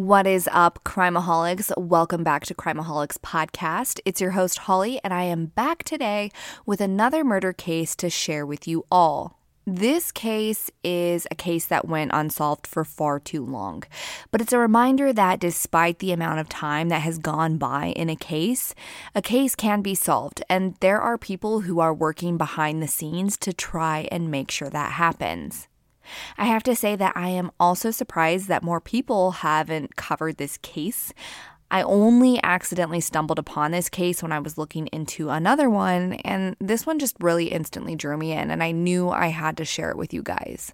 What is up, Crimeaholics? Welcome back to Crimeaholics Podcast. It's your host, Holly, and I am back today with another murder case to share with you all. This case is a case that went unsolved for far too long, but it's a reminder that despite the amount of time that has gone by in a case, a case can be solved, and there are people who are working behind the scenes to try and make sure that happens. I have to say that I am also surprised that more people haven't covered this case. I only accidentally stumbled upon this case when I was looking into another one, and this one just really instantly drew me in, and I knew I had to share it with you guys.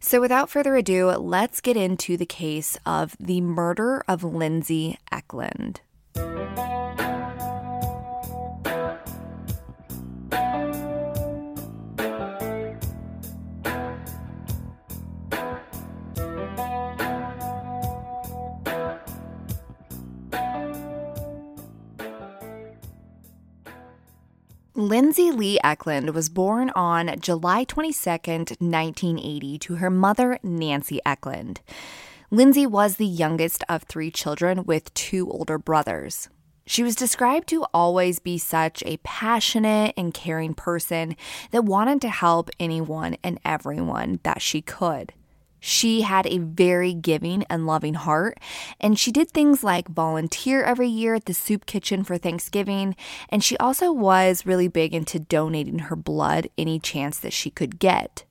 So, without further ado, let's get into the case of the murder of Lindsay Ekelund. Lindsay Lee Ekelund was born on July 22, 1980, to her mother, Nancy Ekelund. Lindsay was the youngest of three children with two older brothers. She was described to always be such a passionate and caring person that wanted to help anyone and everyone that she could. She had a very giving and loving heart, and she did things like volunteer every year at the soup kitchen for Thanksgiving, and she also was really big into donating her blood any chance that she could get.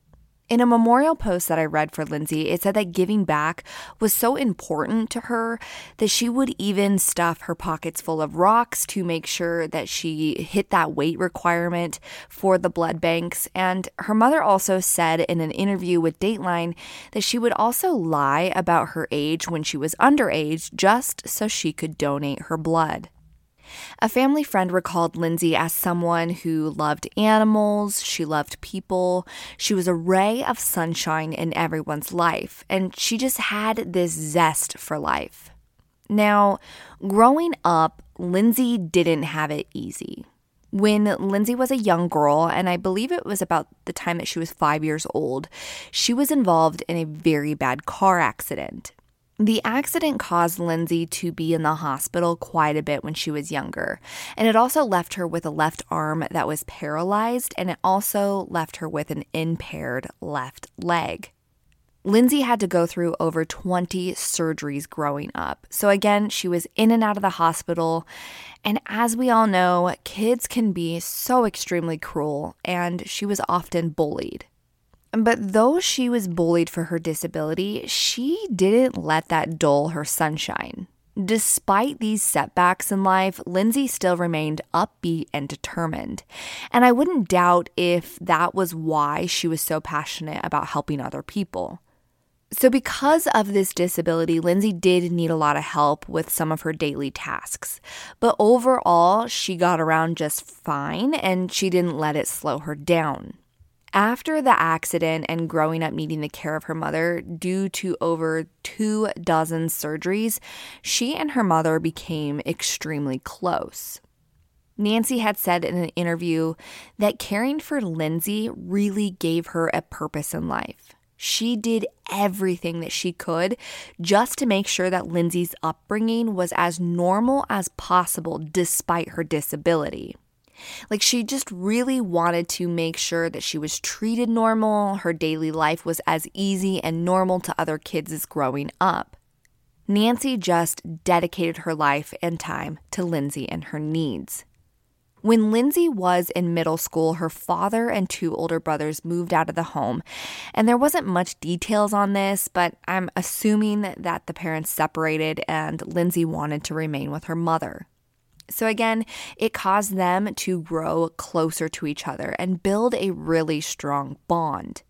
In a memorial post that I read for Lindsay, it said that giving back was so important to her that she would even stuff her pockets full of rocks to make sure that she hit that weight requirement for the blood banks. And her mother also said in an interview with Dateline that she would also lie about her age when she was underage just so she could donate her blood. A family friend recalled Lindsay as someone who loved animals, she loved people, she was a ray of sunshine in everyone's life, and she just had this zest for life. Now, growing up, Lindsay didn't have it easy. When Lindsay was a young girl, and I believe it was about the time that she was five years old, she was involved in a very bad car accident. The accident caused Lindsay to be in the hospital quite a bit when she was younger, and it also left her with a left arm that was paralyzed, and it also left her with an impaired left leg. Lindsay had to go through over 20 surgeries growing up. So, again, she was in and out of the hospital. And as we all know, kids can be so extremely cruel, and she was often bullied. But though she was bullied for her disability, she didn't let that dull her sunshine. Despite these setbacks in life, Lindsay still remained upbeat and determined. And I wouldn't doubt if that was why she was so passionate about helping other people. So, because of this disability, Lindsay did need a lot of help with some of her daily tasks. But overall, she got around just fine and she didn't let it slow her down. After the accident and growing up needing the care of her mother due to over two dozen surgeries, she and her mother became extremely close. Nancy had said in an interview that caring for Lindsay really gave her a purpose in life. She did everything that she could just to make sure that Lindsay's upbringing was as normal as possible despite her disability. Like she just really wanted to make sure that she was treated normal, her daily life was as easy and normal to other kids as growing up. Nancy just dedicated her life and time to Lindsay and her needs. When Lindsay was in middle school, her father and two older brothers moved out of the home. And there wasn't much details on this, but I'm assuming that the parents separated and Lindsay wanted to remain with her mother. So, again, it caused them to grow closer to each other and build a really strong bond.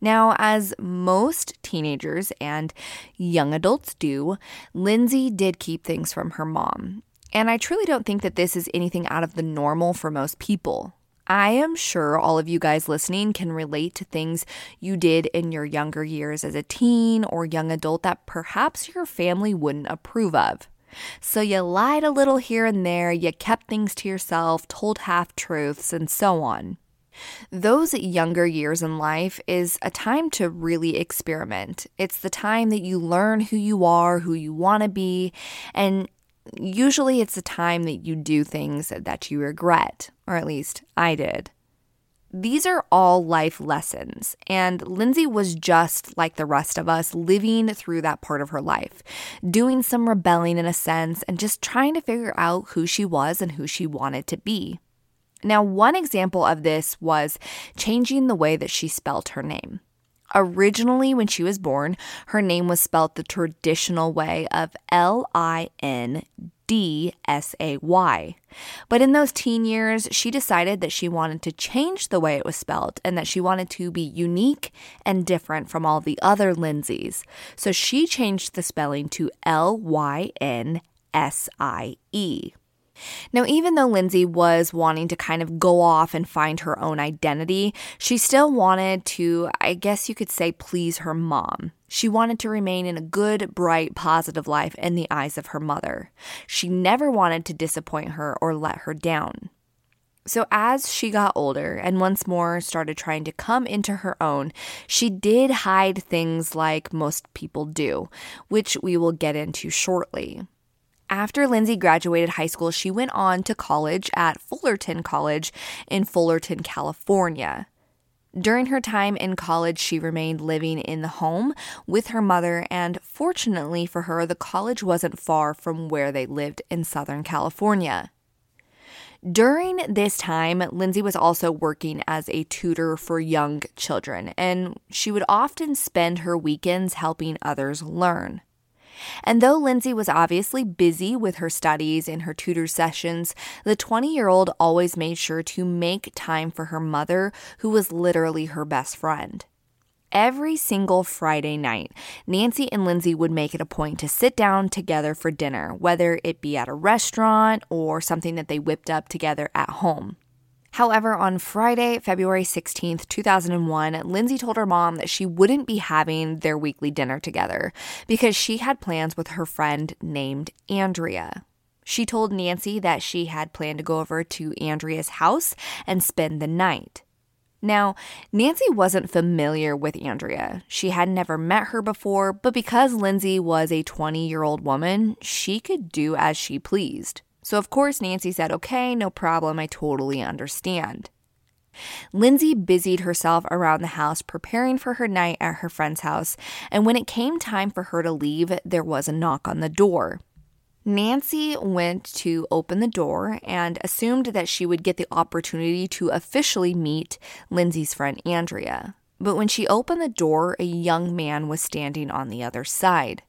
Now, as most teenagers and young adults do, Lindsay did keep things from her mom. And I truly don't think that this is anything out of the normal for most people. I am sure all of you guys listening can relate to things you did in your younger years as a teen or young adult that perhaps your family wouldn't approve of. So you lied a little here and there, you kept things to yourself, told half truths, and so on. Those younger years in life is a time to really experiment. It's the time that you learn who you are, who you want to be, and usually it's a time that you do things that you regret, or at least I did. These are all life lessons, and Lindsay was just like the rest of us, living through that part of her life, doing some rebelling in a sense, and just trying to figure out who she was and who she wanted to be. Now, one example of this was changing the way that she spelled her name. Originally, when she was born, her name was spelled the traditional way of L I N D S A Y. But in those teen years, she decided that she wanted to change the way it was spelled and that she wanted to be unique and different from all the other Lindsays. So she changed the spelling to L Y N S I E. Now, even though Lindsay was wanting to kind of go off and find her own identity, she still wanted to, I guess you could say, please her mom. She wanted to remain in a good, bright, positive life in the eyes of her mother. She never wanted to disappoint her or let her down. So, as she got older and once more started trying to come into her own, she did hide things like most people do, which we will get into shortly. After Lindsay graduated high school, she went on to college at Fullerton College in Fullerton, California. During her time in college, she remained living in the home with her mother, and fortunately for her, the college wasn't far from where they lived in Southern California. During this time, Lindsay was also working as a tutor for young children, and she would often spend her weekends helping others learn. And though Lindsay was obviously busy with her studies and her tutor sessions, the 20 year old always made sure to make time for her mother, who was literally her best friend. Every single Friday night, Nancy and Lindsay would make it a point to sit down together for dinner, whether it be at a restaurant or something that they whipped up together at home. However, on Friday, February 16th, 2001, Lindsay told her mom that she wouldn't be having their weekly dinner together because she had plans with her friend named Andrea. She told Nancy that she had planned to go over to Andrea's house and spend the night. Now, Nancy wasn't familiar with Andrea. She had never met her before, but because Lindsay was a 20 year old woman, she could do as she pleased. So, of course, Nancy said, okay, no problem, I totally understand. Lindsay busied herself around the house preparing for her night at her friend's house, and when it came time for her to leave, there was a knock on the door. Nancy went to open the door and assumed that she would get the opportunity to officially meet Lindsay's friend Andrea. But when she opened the door, a young man was standing on the other side.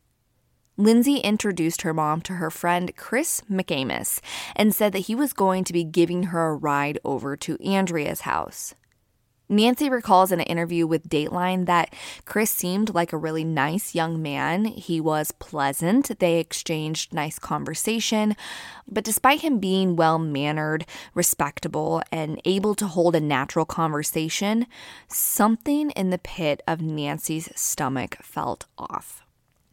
Lindsay introduced her mom to her friend Chris McAmis and said that he was going to be giving her a ride over to Andrea's house. Nancy recalls in an interview with Dateline that Chris seemed like a really nice young man. He was pleasant. They exchanged nice conversation. But despite him being well mannered, respectable, and able to hold a natural conversation, something in the pit of Nancy's stomach felt off.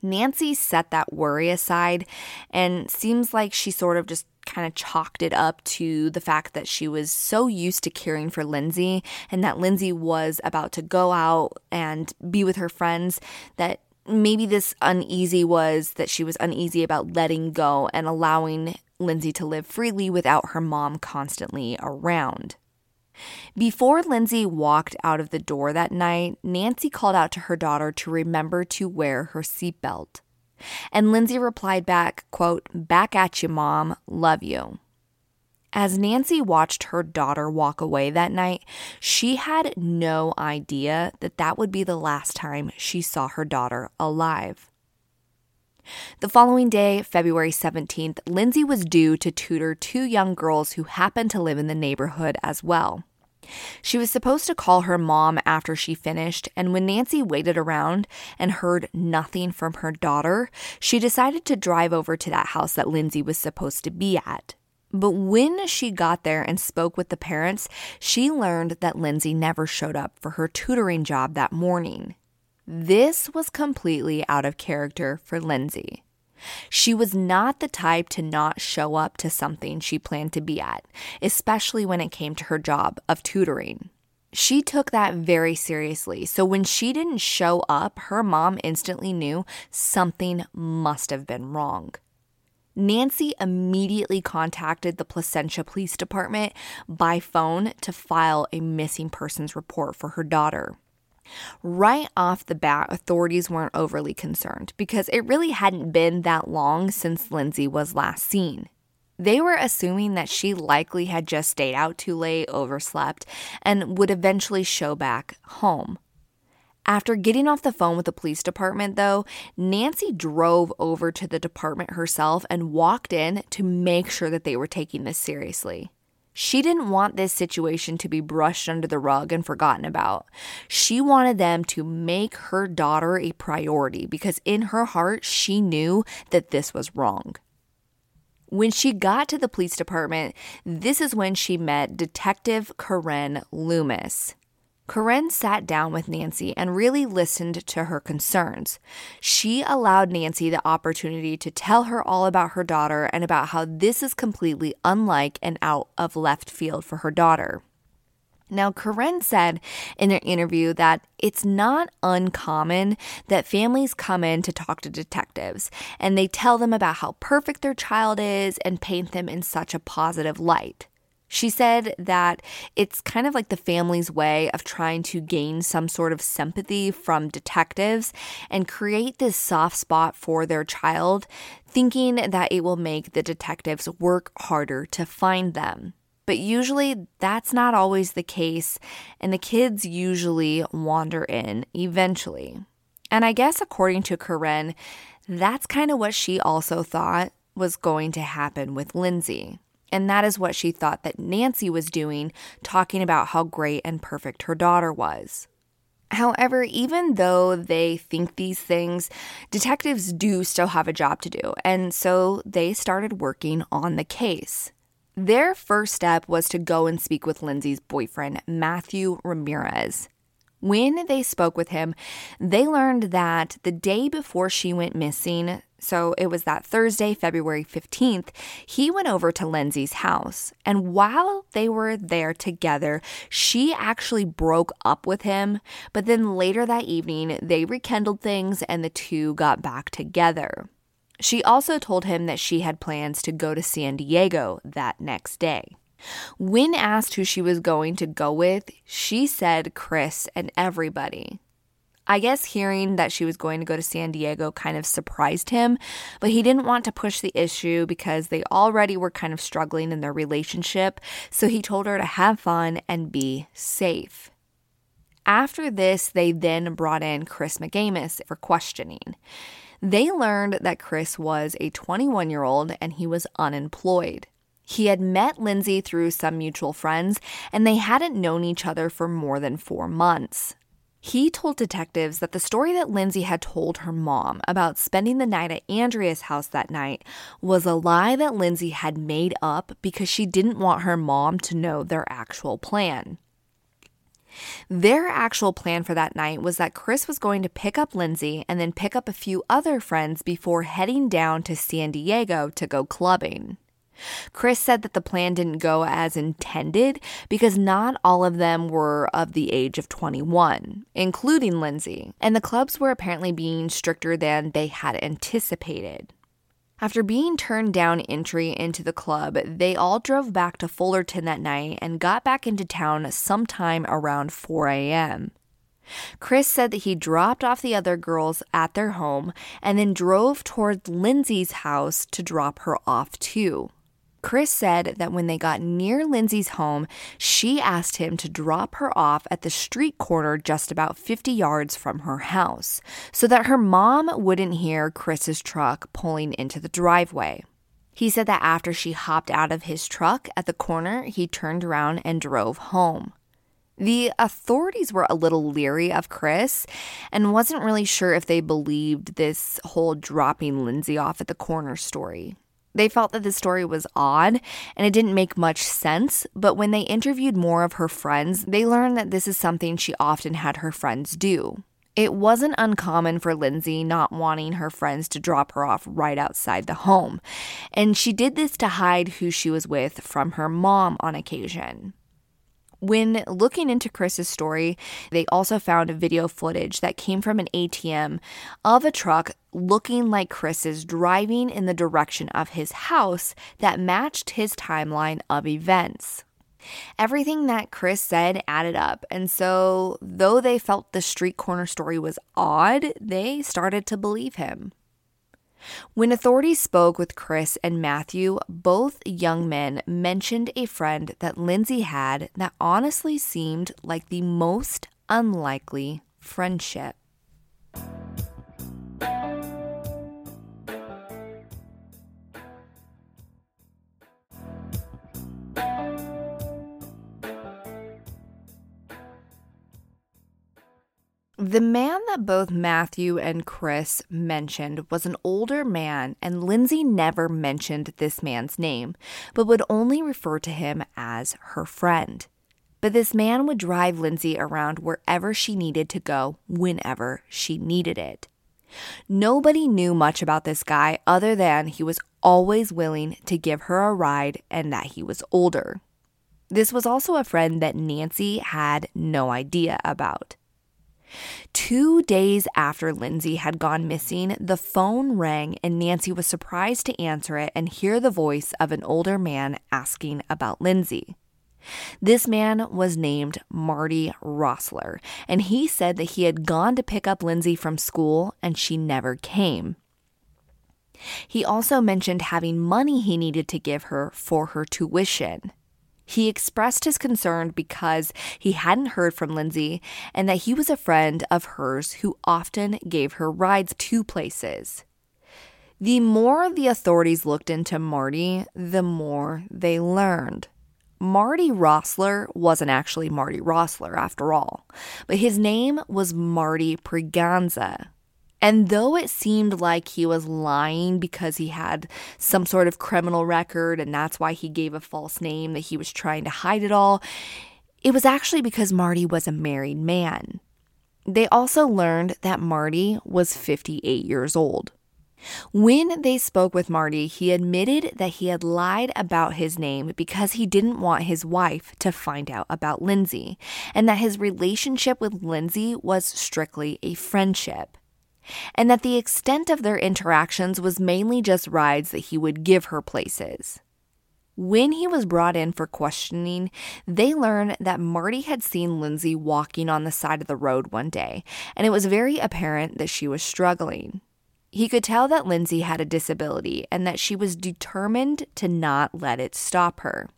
Nancy set that worry aside and seems like she sort of just kind of chalked it up to the fact that she was so used to caring for Lindsay and that Lindsay was about to go out and be with her friends that maybe this uneasy was that she was uneasy about letting go and allowing Lindsay to live freely without her mom constantly around. Before Lindsay walked out of the door that night, Nancy called out to her daughter to remember to wear her seatbelt. And Lindsay replied back, quote, Back at you, mom. Love you. As Nancy watched her daughter walk away that night, she had no idea that that would be the last time she saw her daughter alive. The following day, February 17th, Lindsay was due to tutor two young girls who happened to live in the neighborhood as well. She was supposed to call her mom after she finished, and when Nancy waited around and heard nothing from her daughter, she decided to drive over to that house that Lindsay was supposed to be at. But when she got there and spoke with the parents, she learned that Lindsay never showed up for her tutoring job that morning. This was completely out of character for Lindsay. She was not the type to not show up to something she planned to be at, especially when it came to her job of tutoring. She took that very seriously. So when she didn't show up, her mom instantly knew something must have been wrong. Nancy immediately contacted the Placentia Police Department by phone to file a missing persons report for her daughter. Right off the bat, authorities weren't overly concerned because it really hadn't been that long since Lindsay was last seen. They were assuming that she likely had just stayed out too late, overslept, and would eventually show back home. After getting off the phone with the police department, though, Nancy drove over to the department herself and walked in to make sure that they were taking this seriously. She didn't want this situation to be brushed under the rug and forgotten about. She wanted them to make her daughter a priority because in her heart, she knew that this was wrong. When she got to the police department, this is when she met Detective Karen Loomis. Karen sat down with Nancy and really listened to her concerns. She allowed Nancy the opportunity to tell her all about her daughter and about how this is completely unlike and out of left field for her daughter. Now, Karen said in an interview that it's not uncommon that families come in to talk to detectives and they tell them about how perfect their child is and paint them in such a positive light. She said that it's kind of like the family's way of trying to gain some sort of sympathy from detectives and create this soft spot for their child, thinking that it will make the detectives work harder to find them. But usually that's not always the case, and the kids usually wander in eventually. And I guess, according to Karen, that's kind of what she also thought was going to happen with Lindsay. And that is what she thought that Nancy was doing, talking about how great and perfect her daughter was. However, even though they think these things, detectives do still have a job to do, and so they started working on the case. Their first step was to go and speak with Lindsay's boyfriend, Matthew Ramirez. When they spoke with him, they learned that the day before she went missing, so it was that Thursday, February 15th, he went over to Lindsay's house. And while they were there together, she actually broke up with him. But then later that evening, they rekindled things and the two got back together. She also told him that she had plans to go to San Diego that next day. When asked who she was going to go with, she said Chris and everybody. I guess hearing that she was going to go to San Diego kind of surprised him, but he didn't want to push the issue because they already were kind of struggling in their relationship, so he told her to have fun and be safe. After this, they then brought in Chris McAmis for questioning. They learned that Chris was a 21 year old and he was unemployed. He had met Lindsay through some mutual friends, and they hadn't known each other for more than four months. He told detectives that the story that Lindsay had told her mom about spending the night at Andrea's house that night was a lie that Lindsay had made up because she didn't want her mom to know their actual plan. Their actual plan for that night was that Chris was going to pick up Lindsay and then pick up a few other friends before heading down to San Diego to go clubbing. Chris said that the plan didn't go as intended because not all of them were of the age of 21, including Lindsay, and the clubs were apparently being stricter than they had anticipated. After being turned down entry into the club, they all drove back to Fullerton that night and got back into town sometime around 4 a.m. Chris said that he dropped off the other girls at their home and then drove towards Lindsay's house to drop her off too. Chris said that when they got near Lindsay's home, she asked him to drop her off at the street corner just about 50 yards from her house so that her mom wouldn't hear Chris's truck pulling into the driveway. He said that after she hopped out of his truck at the corner, he turned around and drove home. The authorities were a little leery of Chris and wasn't really sure if they believed this whole dropping Lindsay off at the corner story. They felt that the story was odd and it didn't make much sense, but when they interviewed more of her friends, they learned that this is something she often had her friends do. It wasn't uncommon for Lindsay not wanting her friends to drop her off right outside the home, and she did this to hide who she was with from her mom on occasion. When looking into Chris's story, they also found video footage that came from an ATM of a truck looking like Chris's driving in the direction of his house that matched his timeline of events. Everything that Chris said added up, and so though they felt the street corner story was odd, they started to believe him. When authorities spoke with Chris and Matthew, both young men mentioned a friend that Lindsay had that honestly seemed like the most unlikely friendship. The man that both Matthew and Chris mentioned was an older man, and Lindsay never mentioned this man's name, but would only refer to him as her friend. But this man would drive Lindsay around wherever she needed to go, whenever she needed it. Nobody knew much about this guy other than he was always willing to give her a ride and that he was older. This was also a friend that Nancy had no idea about. Two days after Lindsay had gone missing, the phone rang and Nancy was surprised to answer it and hear the voice of an older man asking about Lindsay. This man was named Marty Rossler, and he said that he had gone to pick up Lindsay from school and she never came. He also mentioned having money he needed to give her for her tuition. He expressed his concern because he hadn't heard from Lindsay and that he was a friend of hers who often gave her rides to places. The more the authorities looked into Marty, the more they learned. Marty Rossler wasn't actually Marty Rossler after all, but his name was Marty Preganza. And though it seemed like he was lying because he had some sort of criminal record and that's why he gave a false name, that he was trying to hide it all, it was actually because Marty was a married man. They also learned that Marty was 58 years old. When they spoke with Marty, he admitted that he had lied about his name because he didn't want his wife to find out about Lindsay, and that his relationship with Lindsay was strictly a friendship and that the extent of their interactions was mainly just rides that he would give her places. When he was brought in for questioning, they learned that Marty had seen Lindsay walking on the side of the road one day, and it was very apparent that she was struggling. He could tell that Lindsay had a disability and that she was determined to not let it stop her.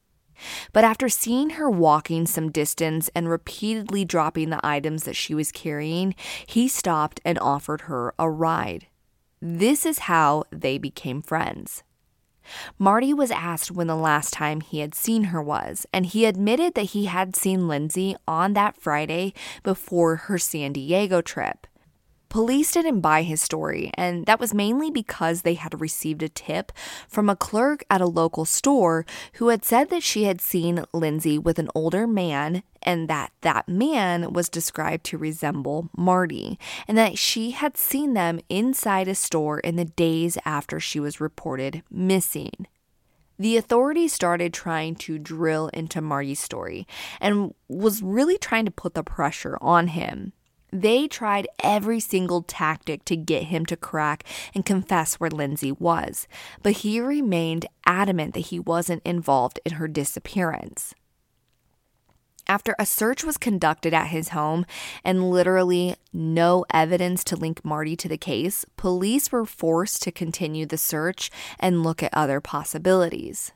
But after seeing her walking some distance and repeatedly dropping the items that she was carrying, he stopped and offered her a ride. This is how they became friends. Marty was asked when the last time he had seen her was, and he admitted that he had seen Lindsay on that Friday before her San Diego trip. Police didn't buy his story, and that was mainly because they had received a tip from a clerk at a local store who had said that she had seen Lindsay with an older man and that that man was described to resemble Marty, and that she had seen them inside a store in the days after she was reported missing. The authorities started trying to drill into Marty's story and was really trying to put the pressure on him. They tried every single tactic to get him to crack and confess where Lindsay was, but he remained adamant that he wasn't involved in her disappearance. After a search was conducted at his home and literally no evidence to link Marty to the case, police were forced to continue the search and look at other possibilities.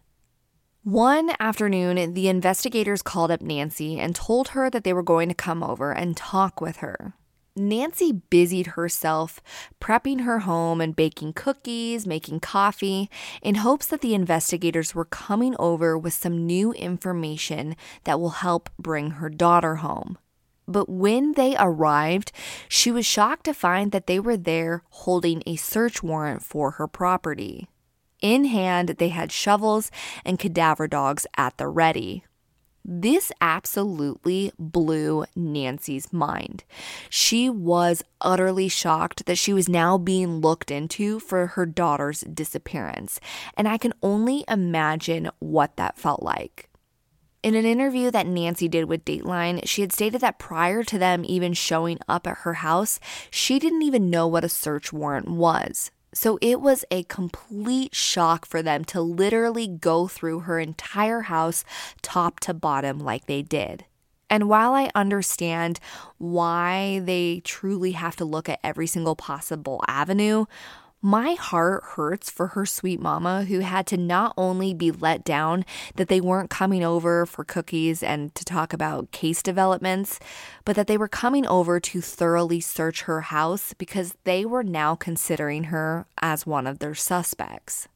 One afternoon, the investigators called up Nancy and told her that they were going to come over and talk with her. Nancy busied herself prepping her home and baking cookies, making coffee, in hopes that the investigators were coming over with some new information that will help bring her daughter home. But when they arrived, she was shocked to find that they were there holding a search warrant for her property. In hand, they had shovels and cadaver dogs at the ready. This absolutely blew Nancy's mind. She was utterly shocked that she was now being looked into for her daughter's disappearance, and I can only imagine what that felt like. In an interview that Nancy did with Dateline, she had stated that prior to them even showing up at her house, she didn't even know what a search warrant was. So it was a complete shock for them to literally go through her entire house top to bottom like they did. And while I understand why they truly have to look at every single possible avenue, my heart hurts for her sweet mama who had to not only be let down that they weren't coming over for cookies and to talk about case developments, but that they were coming over to thoroughly search her house because they were now considering her as one of their suspects.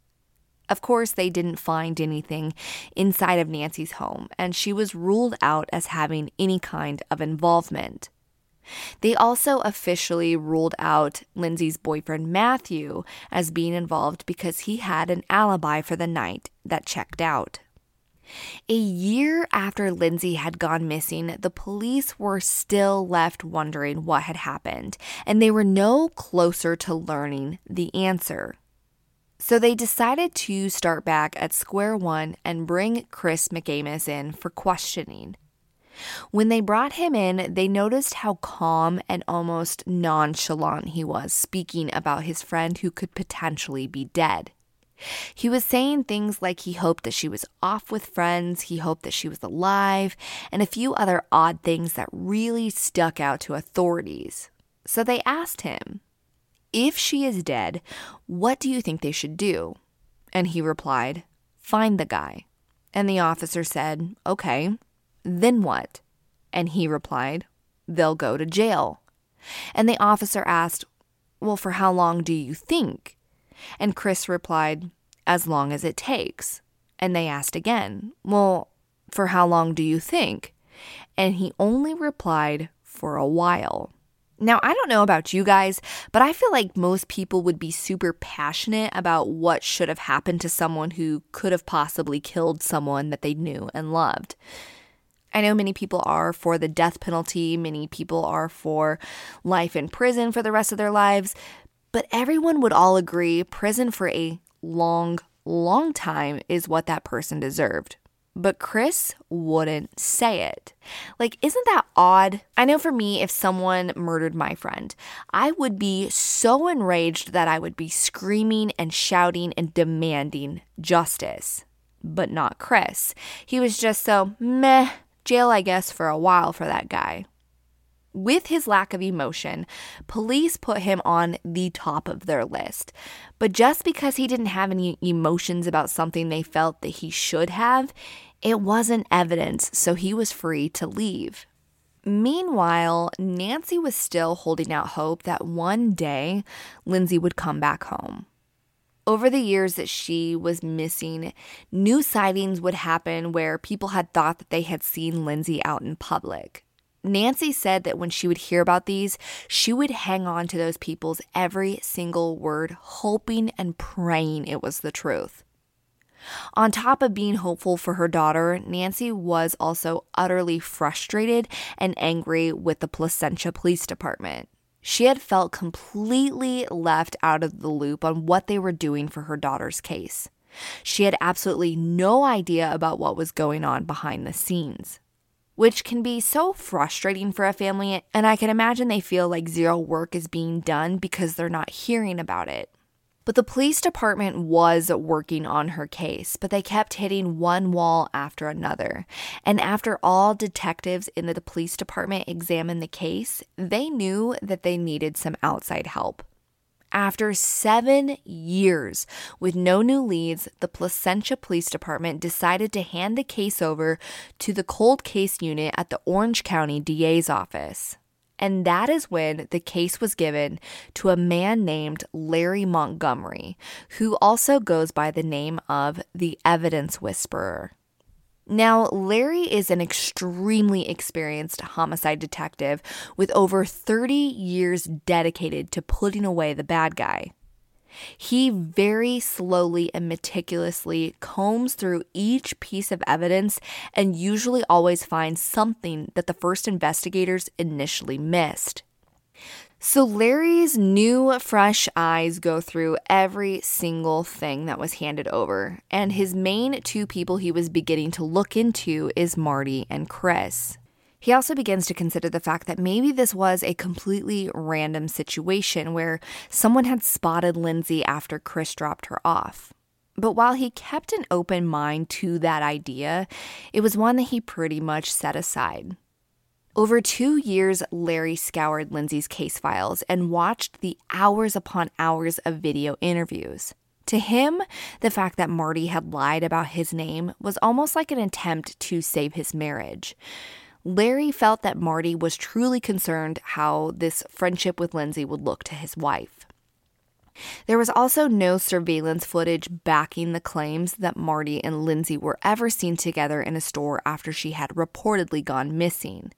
Of course, they didn't find anything inside of Nancy's home, and she was ruled out as having any kind of involvement. They also officially ruled out Lindsay's boyfriend Matthew as being involved because he had an alibi for the night that checked out. A year after Lindsay had gone missing, the police were still left wondering what had happened, and they were no closer to learning the answer. So they decided to start back at square one and bring Chris McAmis in for questioning. When they brought him in, they noticed how calm and almost nonchalant he was speaking about his friend who could potentially be dead. He was saying things like he hoped that she was off with friends, he hoped that she was alive, and a few other odd things that really stuck out to authorities. So they asked him, If she is dead, what do you think they should do? And he replied, Find the guy. And the officer said, Okay, then what? And he replied, They'll go to jail. And the officer asked, Well, for how long do you think? And Chris replied, As long as it takes. And they asked again, Well, for how long do you think? And he only replied, For a while. Now, I don't know about you guys, but I feel like most people would be super passionate about what should have happened to someone who could have possibly killed someone that they knew and loved. I know many people are for the death penalty, many people are for life in prison for the rest of their lives, but everyone would all agree prison for a long, long time is what that person deserved. But Chris wouldn't say it. Like, isn't that odd? I know for me, if someone murdered my friend, I would be so enraged that I would be screaming and shouting and demanding justice. But not Chris. He was just so meh Jail, I guess, for a while for that guy. With his lack of emotion, police put him on the top of their list. But just because he didn't have any emotions about something they felt that he should have, it wasn't evidence, so he was free to leave. Meanwhile, Nancy was still holding out hope that one day Lindsay would come back home. Over the years that she was missing, new sightings would happen where people had thought that they had seen Lindsay out in public. Nancy said that when she would hear about these, she would hang on to those people's every single word, hoping and praying it was the truth. On top of being hopeful for her daughter, Nancy was also utterly frustrated and angry with the Placentia Police Department. She had felt completely left out of the loop on what they were doing for her daughter's case. She had absolutely no idea about what was going on behind the scenes, which can be so frustrating for a family. And I can imagine they feel like zero work is being done because they're not hearing about it. But the police department was working on her case, but they kept hitting one wall after another. And after all detectives in the police department examined the case, they knew that they needed some outside help. After seven years with no new leads, the Placentia Police Department decided to hand the case over to the cold case unit at the Orange County DA's office. And that is when the case was given to a man named Larry Montgomery, who also goes by the name of the Evidence Whisperer. Now, Larry is an extremely experienced homicide detective with over 30 years dedicated to putting away the bad guy. He very slowly and meticulously combs through each piece of evidence and usually always finds something that the first investigators initially missed. So Larry's new, fresh eyes go through every single thing that was handed over, and his main two people he was beginning to look into is Marty and Chris. He also begins to consider the fact that maybe this was a completely random situation where someone had spotted Lindsay after Chris dropped her off. But while he kept an open mind to that idea, it was one that he pretty much set aside. Over two years, Larry scoured Lindsay's case files and watched the hours upon hours of video interviews. To him, the fact that Marty had lied about his name was almost like an attempt to save his marriage. Larry felt that Marty was truly concerned how this friendship with Lindsay would look to his wife. There was also no surveillance footage backing the claims that Marty and Lindsay were ever seen together in a store after she had reportedly gone missing.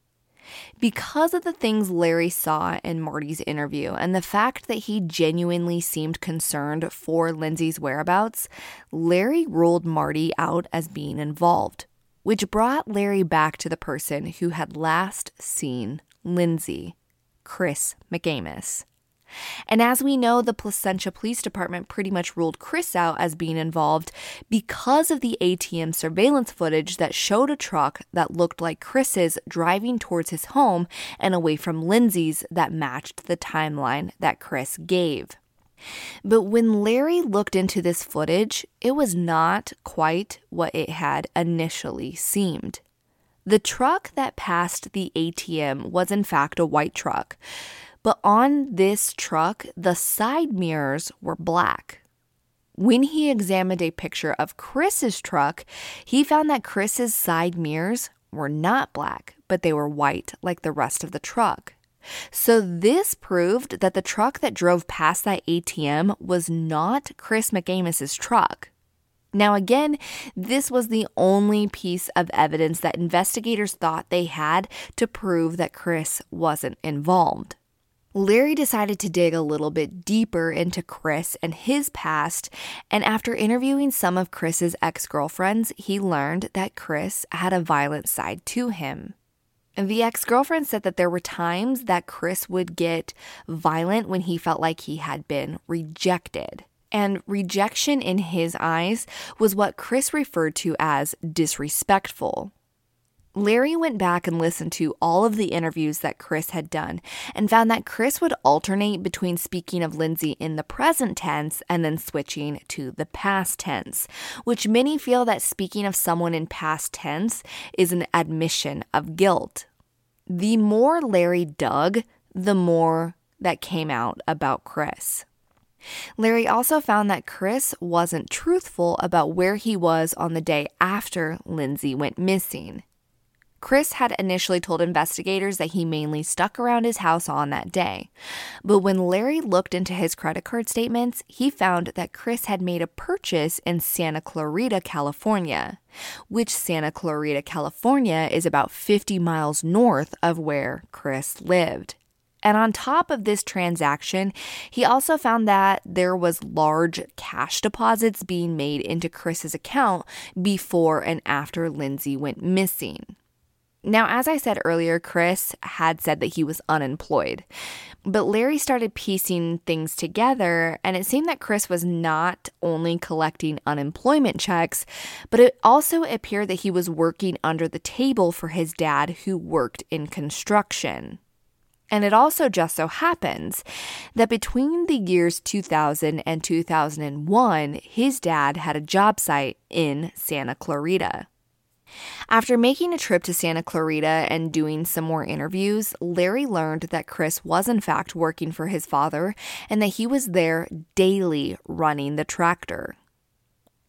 Because of the things Larry saw in Marty's interview and the fact that he genuinely seemed concerned for Lindsay's whereabouts, Larry ruled Marty out as being involved, which brought Larry back to the person who had last seen Lindsay, Chris McAmis. And as we know, the Placentia Police Department pretty much ruled Chris out as being involved because of the ATM surveillance footage that showed a truck that looked like Chris's driving towards his home and away from Lindsay's that matched the timeline that Chris gave. But when Larry looked into this footage, it was not quite what it had initially seemed. The truck that passed the ATM was, in fact, a white truck. But on this truck, the side mirrors were black. When he examined a picture of Chris's truck, he found that Chris's side mirrors were not black, but they were white like the rest of the truck. So, this proved that the truck that drove past that ATM was not Chris McAmis's truck. Now, again, this was the only piece of evidence that investigators thought they had to prove that Chris wasn't involved. Larry decided to dig a little bit deeper into Chris and his past, and after interviewing some of Chris's ex girlfriends, he learned that Chris had a violent side to him. The ex girlfriend said that there were times that Chris would get violent when he felt like he had been rejected. And rejection in his eyes was what Chris referred to as disrespectful. Larry went back and listened to all of the interviews that Chris had done and found that Chris would alternate between speaking of Lindsay in the present tense and then switching to the past tense, which many feel that speaking of someone in past tense is an admission of guilt. The more Larry dug, the more that came out about Chris. Larry also found that Chris wasn't truthful about where he was on the day after Lindsay went missing. Chris had initially told investigators that he mainly stuck around his house on that day. But when Larry looked into his credit card statements, he found that Chris had made a purchase in Santa Clarita, California, which Santa Clarita, California is about 50 miles north of where Chris lived. And on top of this transaction, he also found that there was large cash deposits being made into Chris's account before and after Lindsay went missing. Now, as I said earlier, Chris had said that he was unemployed. But Larry started piecing things together, and it seemed that Chris was not only collecting unemployment checks, but it also appeared that he was working under the table for his dad, who worked in construction. And it also just so happens that between the years 2000 and 2001, his dad had a job site in Santa Clarita. After making a trip to Santa Clarita and doing some more interviews, Larry learned that Chris was in fact working for his father and that he was there daily running the tractor.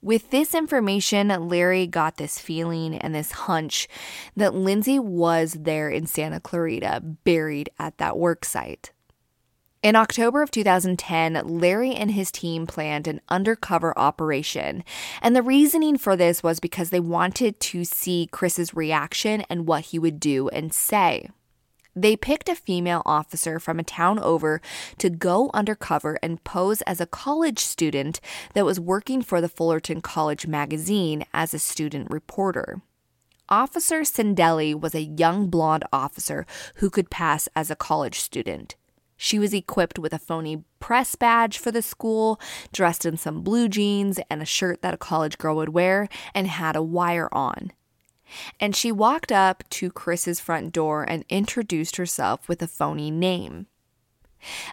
With this information, Larry got this feeling and this hunch that Lindsay was there in Santa Clarita, buried at that work site. In October of 2010, Larry and his team planned an undercover operation. And the reasoning for this was because they wanted to see Chris's reaction and what he would do and say. They picked a female officer from a town over to go undercover and pose as a college student that was working for the Fullerton College magazine as a student reporter. Officer Cindelli was a young blonde officer who could pass as a college student. She was equipped with a phony press badge for the school, dressed in some blue jeans and a shirt that a college girl would wear, and had a wire on. And she walked up to Chris's front door and introduced herself with a phony name.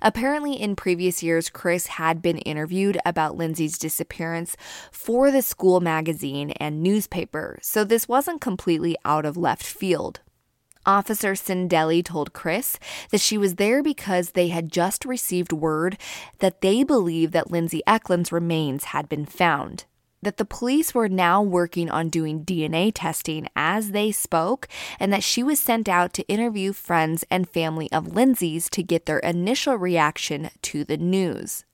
Apparently, in previous years, Chris had been interviewed about Lindsay's disappearance for the school magazine and newspaper, so this wasn't completely out of left field. Officer Sindelli told Chris that she was there because they had just received word that they believed that Lindsay Ekelund's remains had been found. That the police were now working on doing DNA testing as they spoke, and that she was sent out to interview friends and family of Lindsay's to get their initial reaction to the news.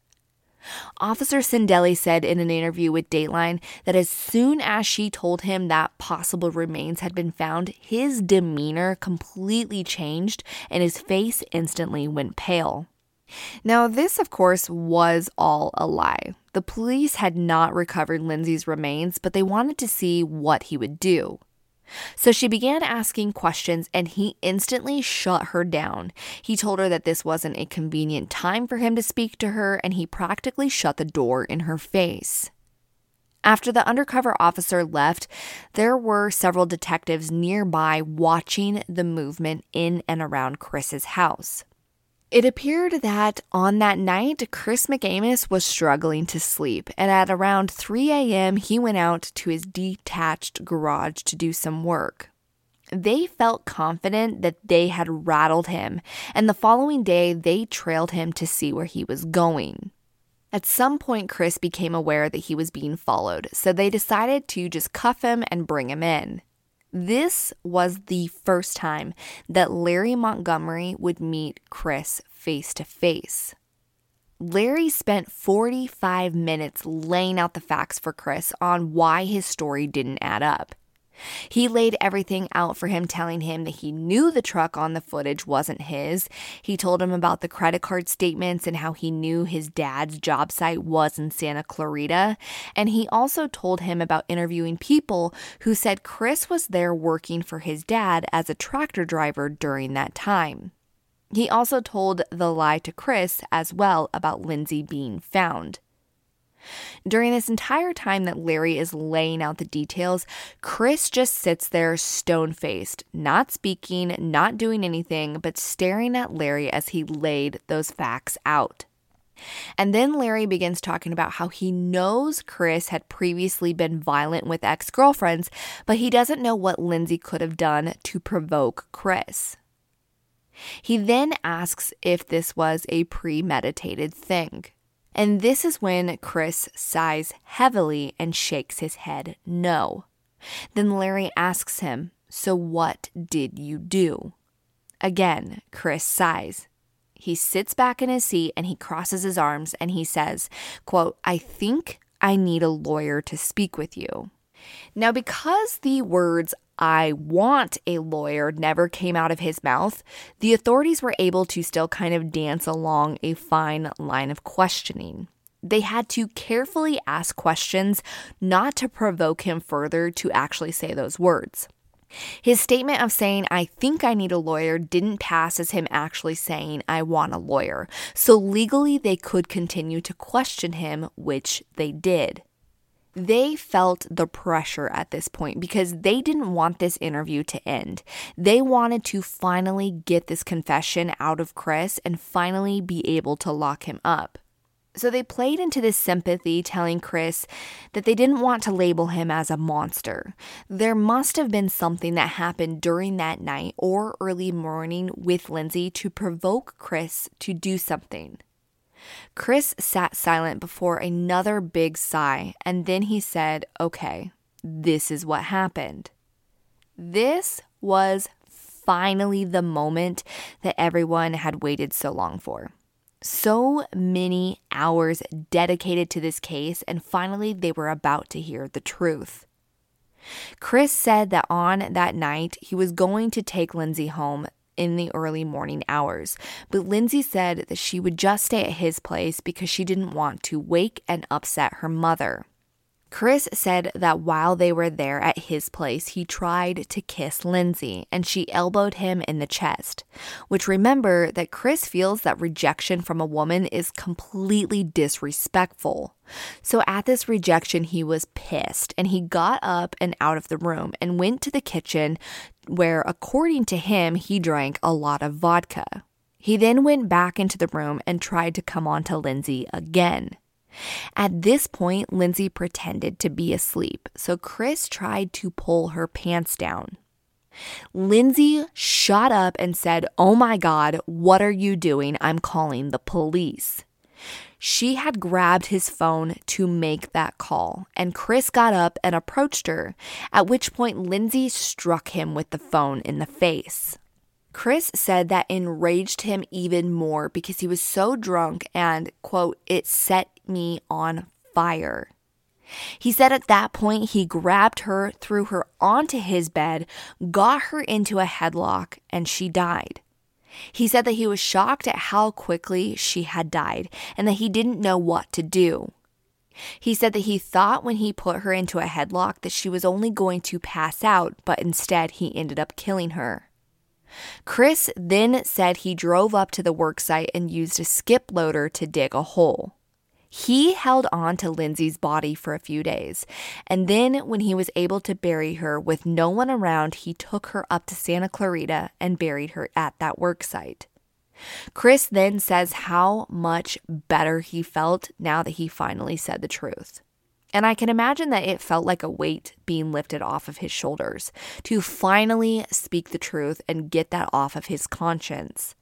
Officer Sindelli said in an interview with Dateline that as soon as she told him that possible remains had been found, his demeanor completely changed and his face instantly went pale. Now, this, of course, was all a lie. The police had not recovered Lindsay's remains, but they wanted to see what he would do. So she began asking questions, and he instantly shut her down. He told her that this wasn't a convenient time for him to speak to her, and he practically shut the door in her face. After the undercover officer left, there were several detectives nearby watching the movement in and around Chris's house. It appeared that on that night, Chris McAmis was struggling to sleep, and at around 3 a.m., he went out to his detached garage to do some work. They felt confident that they had rattled him, and the following day, they trailed him to see where he was going. At some point, Chris became aware that he was being followed, so they decided to just cuff him and bring him in. This was the first time that Larry Montgomery would meet Chris face to face. Larry spent 45 minutes laying out the facts for Chris on why his story didn't add up. He laid everything out for him, telling him that he knew the truck on the footage wasn't his. He told him about the credit card statements and how he knew his dad's job site was in Santa Clarita. And he also told him about interviewing people who said Chris was there working for his dad as a tractor driver during that time. He also told the lie to Chris as well about Lindsay being found. During this entire time that Larry is laying out the details, Chris just sits there stone faced, not speaking, not doing anything, but staring at Larry as he laid those facts out. And then Larry begins talking about how he knows Chris had previously been violent with ex girlfriends, but he doesn't know what Lindsay could have done to provoke Chris. He then asks if this was a premeditated thing. And this is when Chris sighs heavily and shakes his head no. Then Larry asks him, So what did you do? Again, Chris sighs. He sits back in his seat and he crosses his arms and he says, quote, I think I need a lawyer to speak with you. Now, because the words I want a lawyer never came out of his mouth, the authorities were able to still kind of dance along a fine line of questioning. They had to carefully ask questions not to provoke him further to actually say those words. His statement of saying, I think I need a lawyer, didn't pass as him actually saying, I want a lawyer. So legally, they could continue to question him, which they did. They felt the pressure at this point because they didn't want this interview to end. They wanted to finally get this confession out of Chris and finally be able to lock him up. So they played into this sympathy, telling Chris that they didn't want to label him as a monster. There must have been something that happened during that night or early morning with Lindsay to provoke Chris to do something. Chris sat silent before another big sigh, and then he said, Okay, this is what happened. This was finally the moment that everyone had waited so long for. So many hours dedicated to this case, and finally they were about to hear the truth. Chris said that on that night he was going to take Lindsay home in the early morning hours, but Lindsay said that she would just stay at his place because she didn't want to wake and upset her mother. Chris said that while they were there at his place, he tried to kiss Lindsay and she elbowed him in the chest. Which remember that Chris feels that rejection from a woman is completely disrespectful. So at this rejection, he was pissed and he got up and out of the room and went to the kitchen where, according to him, he drank a lot of vodka. He then went back into the room and tried to come on to Lindsay again. At this point, Lindsay pretended to be asleep, so Chris tried to pull her pants down. Lindsay shot up and said, Oh my God, what are you doing? I'm calling the police. She had grabbed his phone to make that call, and Chris got up and approached her, at which point Lindsay struck him with the phone in the face. Chris said that enraged him even more because he was so drunk and, quote, it set me on fire. He said at that point he grabbed her, threw her onto his bed, got her into a headlock, and she died. He said that he was shocked at how quickly she had died and that he didn't know what to do. He said that he thought when he put her into a headlock that she was only going to pass out, but instead he ended up killing her. Chris then said he drove up to the worksite and used a skip loader to dig a hole. He held on to Lindsay's body for a few days, and then when he was able to bury her with no one around, he took her up to Santa Clarita and buried her at that worksite. Chris then says how much better he felt now that he finally said the truth. And I can imagine that it felt like a weight being lifted off of his shoulders to finally speak the truth and get that off of his conscience.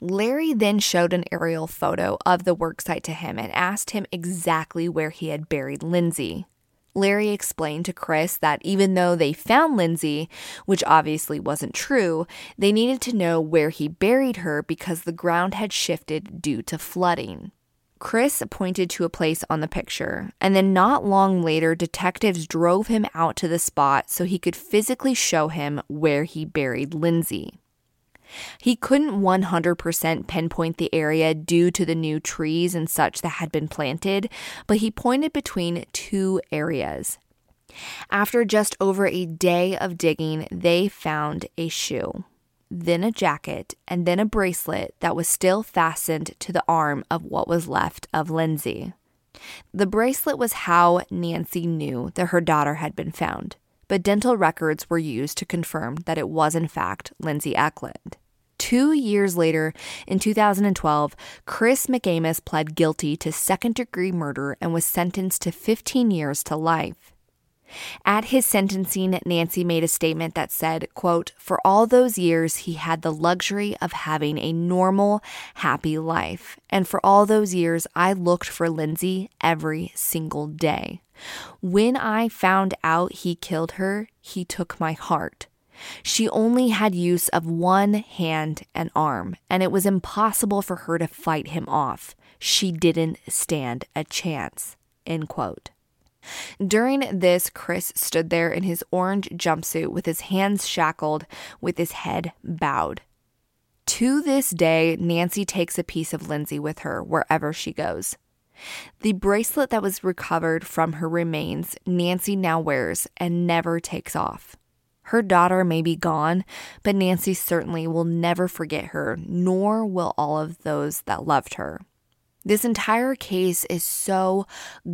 Larry then showed an aerial photo of the worksite to him and asked him exactly where he had buried Lindsay. Larry explained to Chris that even though they found Lindsay, which obviously wasn't true, they needed to know where he buried her because the ground had shifted due to flooding. Chris pointed to a place on the picture, and then not long later, detectives drove him out to the spot so he could physically show him where he buried Lindsay. He couldn't 100% pinpoint the area due to the new trees and such that had been planted, but he pointed between two areas. After just over a day of digging, they found a shoe then a jacket, and then a bracelet that was still fastened to the arm of what was left of Lindsay. The bracelet was how Nancy knew that her daughter had been found, but dental records were used to confirm that it was, in fact, Lindsay Ekelund. Two years later, in 2012, Chris McAmis pled guilty to second degree murder and was sentenced to 15 years to life. At his sentencing, Nancy made a statement that said, quote, For all those years, he had the luxury of having a normal, happy life. And for all those years, I looked for Lindsay every single day. When I found out he killed her, he took my heart. She only had use of one hand and arm, and it was impossible for her to fight him off. She didn't stand a chance. End quote. During this, Chris stood there in his orange jumpsuit with his hands shackled, with his head bowed. To this day, Nancy takes a piece of Lindsay with her wherever she goes. The bracelet that was recovered from her remains, Nancy now wears and never takes off. Her daughter may be gone, but Nancy certainly will never forget her, nor will all of those that loved her. This entire case is so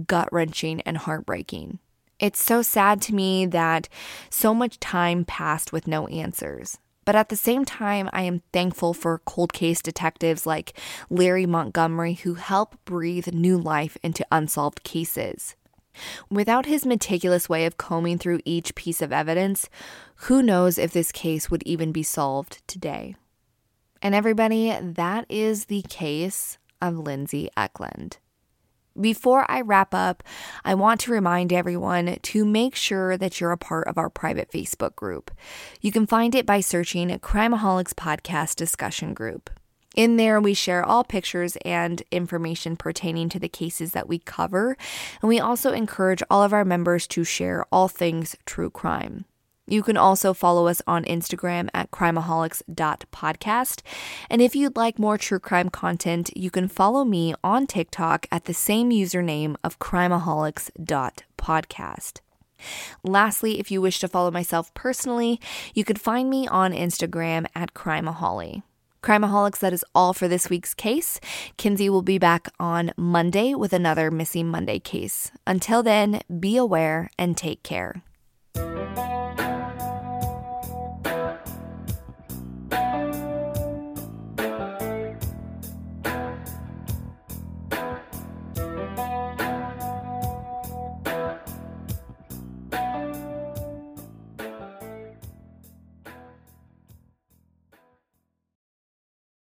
gut wrenching and heartbreaking. It's so sad to me that so much time passed with no answers. But at the same time, I am thankful for cold case detectives like Larry Montgomery who help breathe new life into unsolved cases. Without his meticulous way of combing through each piece of evidence, who knows if this case would even be solved today? And everybody, that is the case of Lindsay Ekelund. Before I wrap up, I want to remind everyone to make sure that you're a part of our private Facebook group. You can find it by searching Crimeaholics Podcast Discussion Group. In there, we share all pictures and information pertaining to the cases that we cover, and we also encourage all of our members to share all things true crime. You can also follow us on Instagram at crimeaholics.podcast. And if you'd like more true crime content, you can follow me on TikTok at the same username of crimeaholics.podcast. Lastly, if you wish to follow myself personally, you can find me on Instagram at crimeaholic. Crimeaholics, that is all for this week's case. Kinsey will be back on Monday with another Missing Monday case. Until then, be aware and take care.